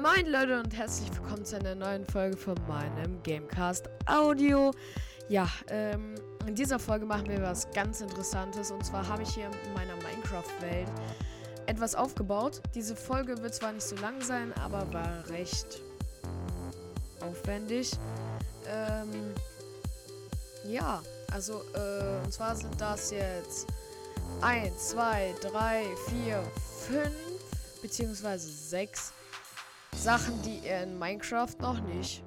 Moin Leute und herzlich willkommen zu einer neuen Folge von meinem Gamecast Audio. Ja, ähm, in dieser Folge machen wir was ganz Interessantes und zwar habe ich hier in meiner Minecraft-Welt etwas aufgebaut. Diese Folge wird zwar nicht so lang sein, aber war recht aufwendig. Ähm, ja, also, äh, und zwar sind das jetzt 1, 2, 3, 4, 5, beziehungsweise 6 Sachen, die ihr in Minecraft noch nicht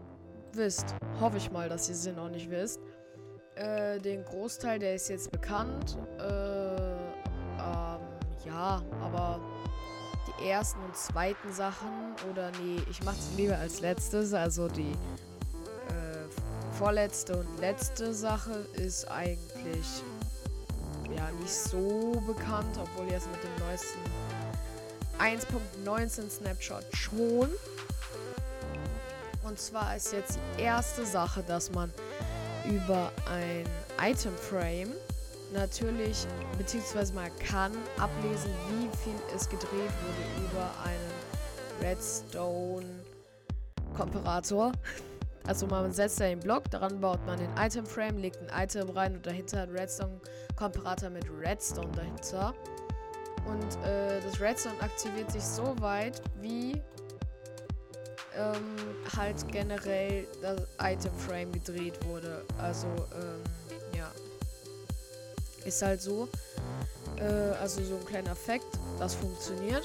wisst. Hoffe ich mal, dass ihr sie noch nicht wisst. Äh, den Großteil, der ist jetzt bekannt. Äh, ähm, ja, aber die ersten und zweiten Sachen, oder nee, ich mache es lieber als letztes, also die äh, vorletzte und letzte Sache ist eigentlich ja nicht so bekannt, obwohl jetzt mit dem neuesten 1.19 Snapshot schon. Und zwar ist jetzt die erste Sache, dass man über ein Item Frame natürlich, beziehungsweise man kann ablesen, wie viel es gedreht wurde über einen Redstone Komparator. Also man setzt da den Block, daran baut man den Item Frame, legt ein Item rein und dahinter ein Redstone Komparator mit Redstone dahinter. Und äh, das Redstone aktiviert sich so weit, wie ähm, halt generell das Item Frame gedreht wurde. Also, ähm, ja. Ist halt so. Äh, also so ein kleiner Effekt. Das funktioniert.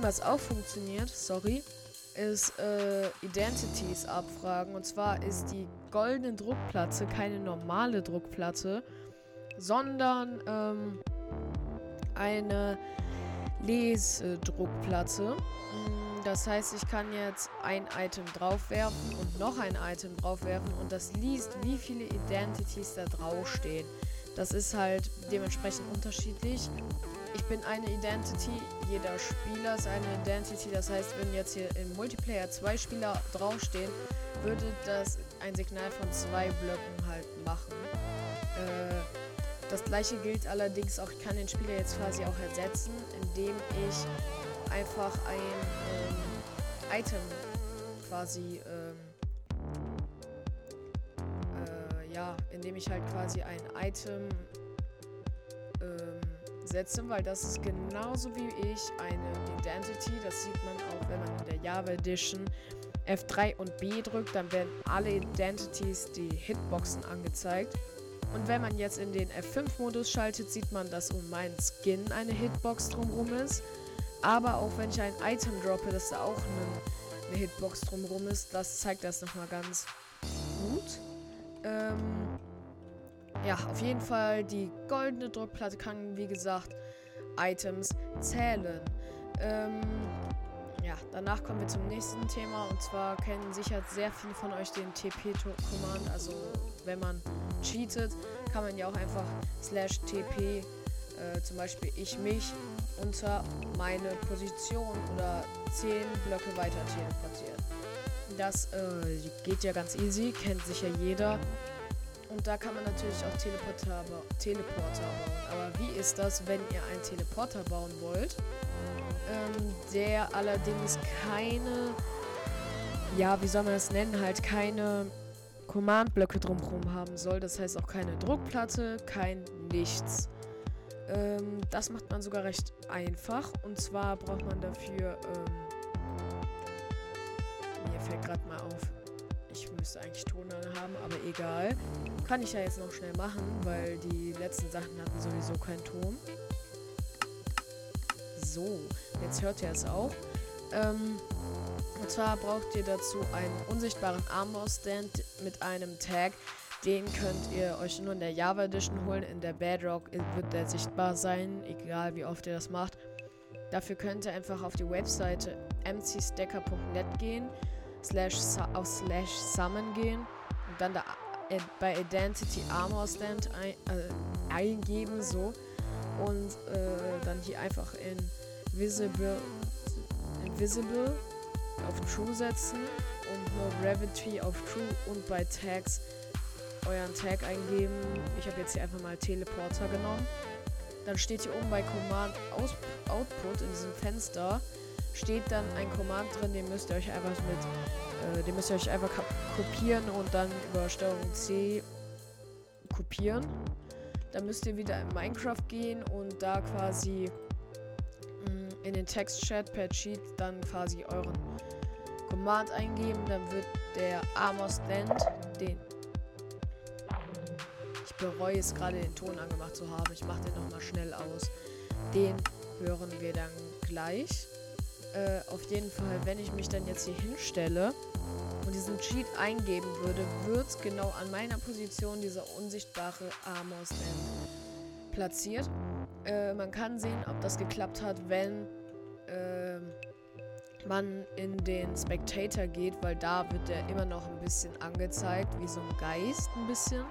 Was auch funktioniert, sorry, ist äh, Identities abfragen. Und zwar ist die goldene Druckplatte keine normale Druckplatte, sondern ähm, eine Lesedruckplatte. Mm, das heißt, ich kann jetzt ein Item draufwerfen und noch ein Item draufwerfen und das liest, wie viele Identities da draufstehen. Das ist halt dementsprechend unterschiedlich. Ich bin eine Identity, jeder Spieler ist eine Identity. Das heißt, wenn jetzt hier im Multiplayer zwei Spieler draufstehen, würde das ein Signal von zwei Blöcken halt machen. Das gleiche gilt allerdings auch, ich kann den Spieler jetzt quasi auch ersetzen, indem ich einfach ein ähm, Item quasi, ähm, äh, ja, indem ich halt quasi ein Item ähm, setze, weil das ist genauso wie ich eine Identity, das sieht man auch, wenn man in der Java Edition F3 und B drückt, dann werden alle Identities, die Hitboxen angezeigt. Und wenn man jetzt in den F5-Modus schaltet, sieht man, dass um meinen Skin eine Hitbox drumherum ist. Aber auch wenn ich ein Item droppe, dass da auch eine, eine Hitbox drumherum ist, das zeigt das nochmal ganz gut. Ähm, ja, auf jeden Fall die goldene Druckplatte kann, wie gesagt, Items zählen. Ähm, ja, danach kommen wir zum nächsten Thema und zwar kennen sicher sehr viele von euch den TP-Command. Also wenn man cheatet, kann man ja auch einfach slash TP, äh, zum Beispiel ich mich, unter meine Position oder 10 Blöcke weiter teleportieren. Das äh, geht ja ganz easy, kennt sicher jeder. Und da kann man natürlich auch Teleporter, Teleporter bauen. Aber wie ist das, wenn ihr einen Teleporter bauen wollt? Ähm, der allerdings keine, ja, wie soll man das nennen, halt keine Command-Blöcke drumherum haben soll. Das heißt auch keine Druckplatte, kein nichts. Ähm, das macht man sogar recht einfach. Und zwar braucht man dafür, ähm, mir fällt gerade mal auf, ich müsste eigentlich Ton haben, aber egal. Kann ich ja jetzt noch schnell machen, weil die letzten Sachen hatten sowieso keinen Ton. So, jetzt hört ihr es auch. Ähm, und zwar braucht ihr dazu einen unsichtbaren Armor-Stand mit einem Tag. Den könnt ihr euch nur in der Java Edition holen. In der Bedrock wird der sichtbar sein, egal wie oft ihr das macht. Dafür könnt ihr einfach auf die Webseite mcstacker.net gehen, slash, auf slash summon gehen und dann da äh, bei Identity Armor Stand ein, äh, eingeben, so. Und äh, dann hier einfach in Visible, Invisible auf True setzen und No Gravity auf True und bei Tags euren Tag eingeben. Ich habe jetzt hier einfach mal Teleporter genommen. Dann steht hier oben bei Command Aus Output in diesem Fenster steht dann ein Command drin, den müsst ihr euch einfach mit, äh, den müsst ihr euch einfach kopieren und dann über Steuerung C kopieren. Dann müsst ihr wieder in Minecraft gehen und da quasi mh, mm, in den Textchat per Cheat dann quasi euren Command eingeben. Dann wird der Armor Stand, den ich bereue es gerade den Ton angemacht zu haben. Ich mache den nochmal schnell aus. Den hören wir dann gleich. Äh, auf jeden Fall, wenn ich mich dann jetzt hier hinstelle diesen Cheat eingeben würde, wird genau an meiner Position dieser unsichtbare Armor Stand platziert. Äh, man kann sehen, ob das geklappt hat, wenn äh, man in den Spectator geht, weil da wird er immer noch ein bisschen angezeigt, wie so ein Geist ein bisschen.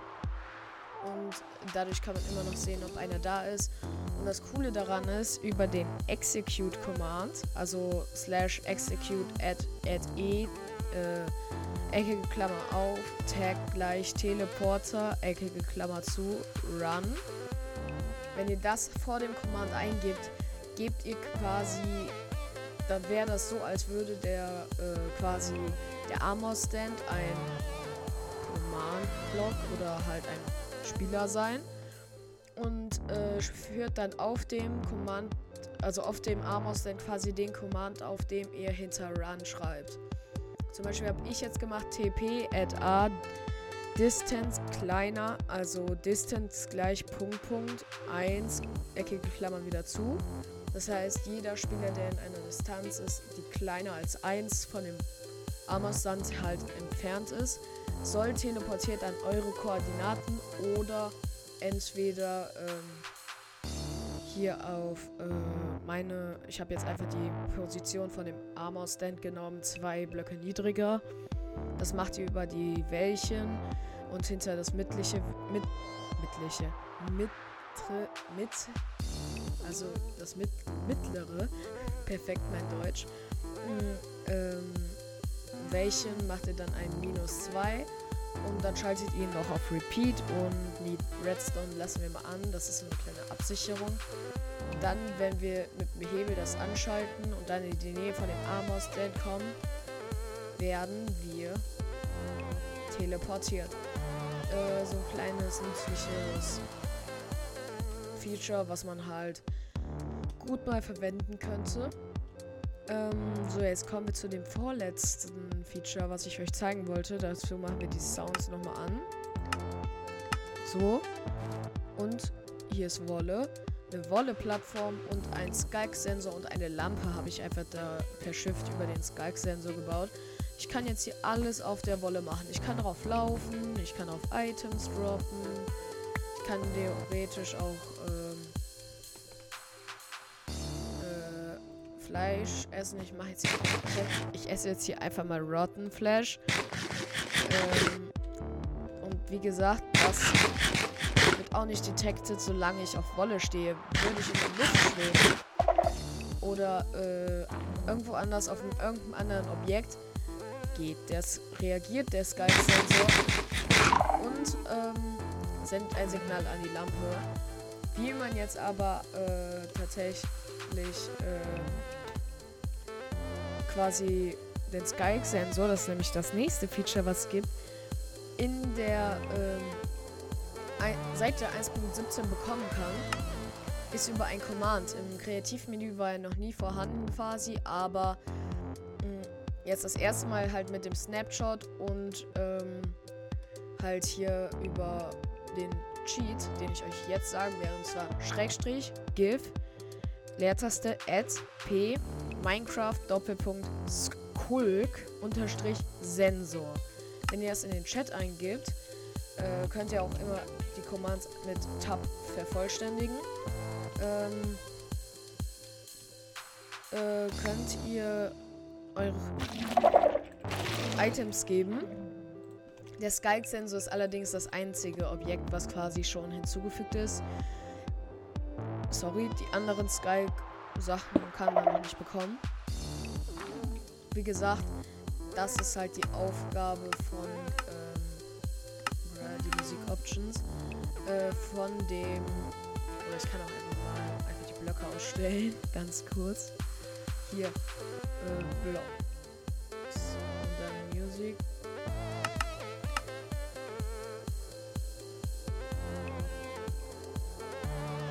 Und dadurch kann man immer noch sehen, ob einer da ist. Und das Coole daran ist, über den Execute Command, also slash execute at, at e, äh, eckige Klammer auf, Tag gleich Teleporter, eckige Klammer zu, run. Wenn ihr das vor dem Command eingibt, gebt ihr quasi, dann wäre das so, als würde der äh, quasi der Armor Stand ein Command-Block oder halt ein Spieler sein und äh, führt dann auf dem Command, also auf dem Armor Stand quasi den Command, auf dem ihr hinter Run schreibt. Zum Beispiel habe ich jetzt gemacht TP at A Distance kleiner, also Distance gleich Punkt Punkt 1, eckige Klammern wieder zu. Das heißt, jeder Spieler, der in einer Distanz ist, die kleiner als 1 von dem Armor Stand halt entfernt ist, soll teleportiert an eure Koordinaten oder entweder ähm, hier auf äh, meine, ich habe jetzt einfach die Position von dem Armor Stand genommen, zwei Blöcke niedriger. Das macht ihr über die Wellchen und hinter das mittliche, mit, mittliche, mittre, mit, also das mit, mittlere, perfekt mein Deutsch, hm, ähm, Wellchen macht ihr dann ein Minus 2 und dann schaltet ihr ihn noch auf Repeat und die Redstone lassen wir mal an. Das ist so eine kleine Absicherung. Dann, wenn wir mit dem Hebel das anschalten und dann in die Nähe von dem Armor Stand kommen, werden wir teleportiert. Äh, so ein kleines nützliches Feature, was man halt gut mal verwenden könnte. Ähm, so, jetzt kommen wir zu dem vorletzten Feature, was ich euch zeigen wollte. Dazu machen wir die Sounds nochmal an. So. Und hier ist Wolle. Eine Wolle-Plattform und ein Skulk-Sensor und eine Lampe habe ich einfach da per Shift über den Skulk-Sensor gebaut. Ich kann jetzt hier alles auf der Wolle machen. Ich kann darauf laufen, ich kann auf Items droppen, ich kann theoretisch auch ähm, Fleisch essen. Ich mache jetzt hier, ich esse jetzt hier einfach mal Rotten Flash. Ähm, und wie gesagt, das wird auch nicht detected, solange ich auf Wolle stehe. Würde ich in der Luft schweben oder äh, irgendwo anders auf einem, irgendeinem anderen Objekt geht, das reagiert der Sky-Sensor und ähm, sendet ein Signal an die Lampe. Wie man jetzt aber äh, tatsächlich äh, quasi den Sky-Sensor, das ist nämlich das nächste Feature, was es gibt, in der ähm, Seite 1.17 bekommen kann, ist über ein Command. Im Kreativmenü war er noch nie vorhanden quasi, aber mh, mm, jetzt das erste Mal halt mit dem Snapshot und ähm, halt hier über den Cheat, den ich euch jetzt sagen werde, und zwar Schrägstrich, GIF, Leertaste, Add, P, Minecraft Doppelpunkt Skulk unterstrich Sensor. Wenn ihr das in den Chat eingibt, äh, könnt ihr auch immer die Commands mit Tab vervollständigen. Ähm, äh, könnt ihr eure Items geben. Der Skulk-Sensor ist allerdings das einzige Objekt, was quasi schon hinzugefügt ist. Sorry, die anderen Skulk Sachen kann man noch nicht bekommen. Wie gesagt, das ist halt die Aufgabe von ähm, die Musik Options äh, von dem. Oder ich kann auch einfach mal einfach die Blöcke ausstellen, ganz kurz. Hier äh, Block. So, dann Music.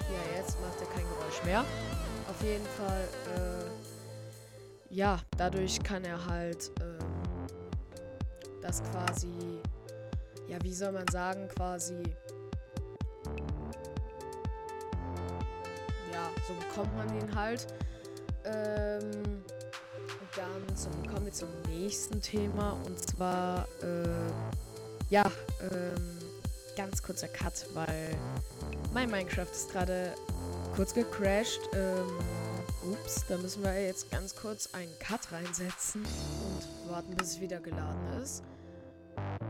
Ja, jetzt macht er kein Geräusch mehr. Jeden Fall, äh, ja, dadurch kann er halt ähm, das quasi, ja, wie soll man sagen, quasi ja, so bekommt man ihn halt. Ähm, dann zum, kommen wir zum nächsten Thema und zwar, äh, ja, ähm, ganz kurzer Cut, weil mein Minecraft ist gerade kurz gecrashed. Ähm, ups, da müssen wir jetzt ganz kurz einen Cut reinsetzen und warten, bis es wieder geladen ist.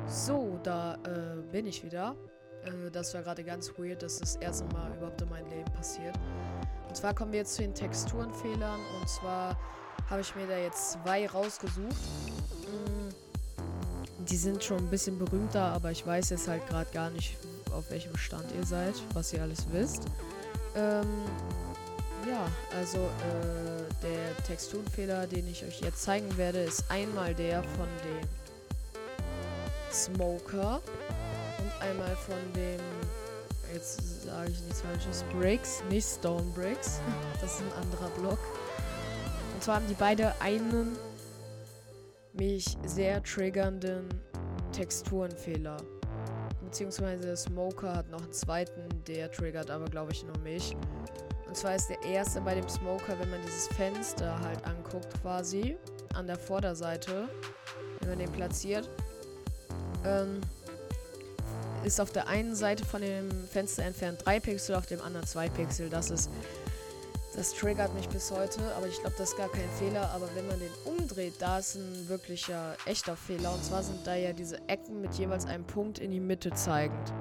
So, da äh, bin ich wieder. Äh, das war gerade ganz weird, dass das erste Mal überhaupt in meinem Leben passiert. Und zwar kommen wir jetzt zu den Texturenfehlern. Und zwar habe ich mir da jetzt zwei rausgesucht. Mm, die sind schon ein bisschen berühmter, aber ich weiß jetzt halt gerade gar nicht, auf welchem Stand ihr seid, was ihr alles wisst. Ähm, ja, also äh, der Texturenfehler, den ich euch jetzt zeigen werde, ist einmal der von dem Smoker und einmal von dem jetzt sage ich nichts falsches, Bricks, nicht Stone Bricks. Das ist ein anderer Block. Und zwar haben die beide einen mich sehr triggernden Texturenfehler. Beziehungsweise der Smoker hat noch einen zweiten, der triggert aber, glaube ich, nur mich. Und zwar ist der erste bei dem Smoker, wenn man dieses Fenster halt anguckt, quasi an der Vorderseite, wenn man den platziert. Ähm, ist auf der einen Seite von dem Fenster entfernt 3 Pixel, auf dem anderen 2 Pixel. Das ist. Das triggert mich bis heute, aber ich glaube, das ist gar kein Fehler. Aber wenn man den umdreht, da ist ein wirklicher, echter Fehler. Und zwar sind da ja diese Ecken mit jeweils einem Punkt in die Mitte zeigend.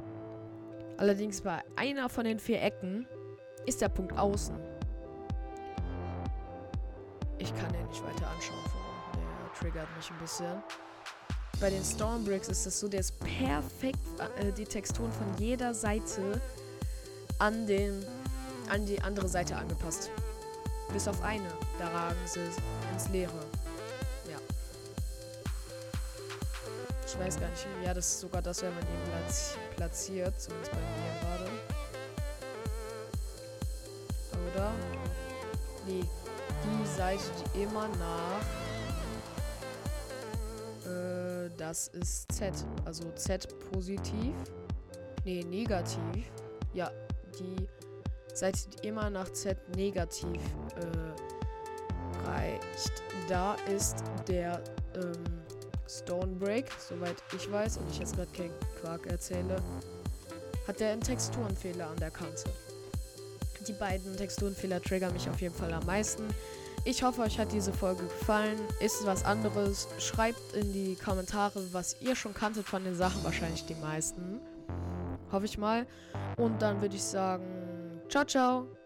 Allerdings bei einer von den vier Ecken ist der Punkt außen. Ich kann den nicht weiter anschauen von unten. Der triggert mich ein bisschen bei den Stormbricks ist es so, der ist perfekt äh, die Texturen von jeder Seite an, den, an die andere Seite angepasst. Bis auf eine. Da ragen sie ins Leere. Ja. Ich weiß gar nicht. Ja, das ist sogar das, wenn man ihn platz platziert. Zumindest bei mir gerade. Oder? Nee. Die Seite, die immer nach das ist Z. Also Z positiv. Nee, negativ. Ja, die Seite, die immer nach Z negativ äh, reicht. Da ist der ähm, Stone Break, soweit ich weiß, und ich jetzt gerade keinen Quark erzähle, hat der einen Texturenfehler an der Kante. Die beiden Texturenfehler triggern mich auf jeden Fall am meisten. Ich hoffe, euch hat diese Folge gefallen. Ist es was anderes? Schreibt in die Kommentare, was ihr schon kanntet von den Sachen. Wahrscheinlich die meisten. Hoffe ich mal. Und dann würde ich sagen, ciao, ciao.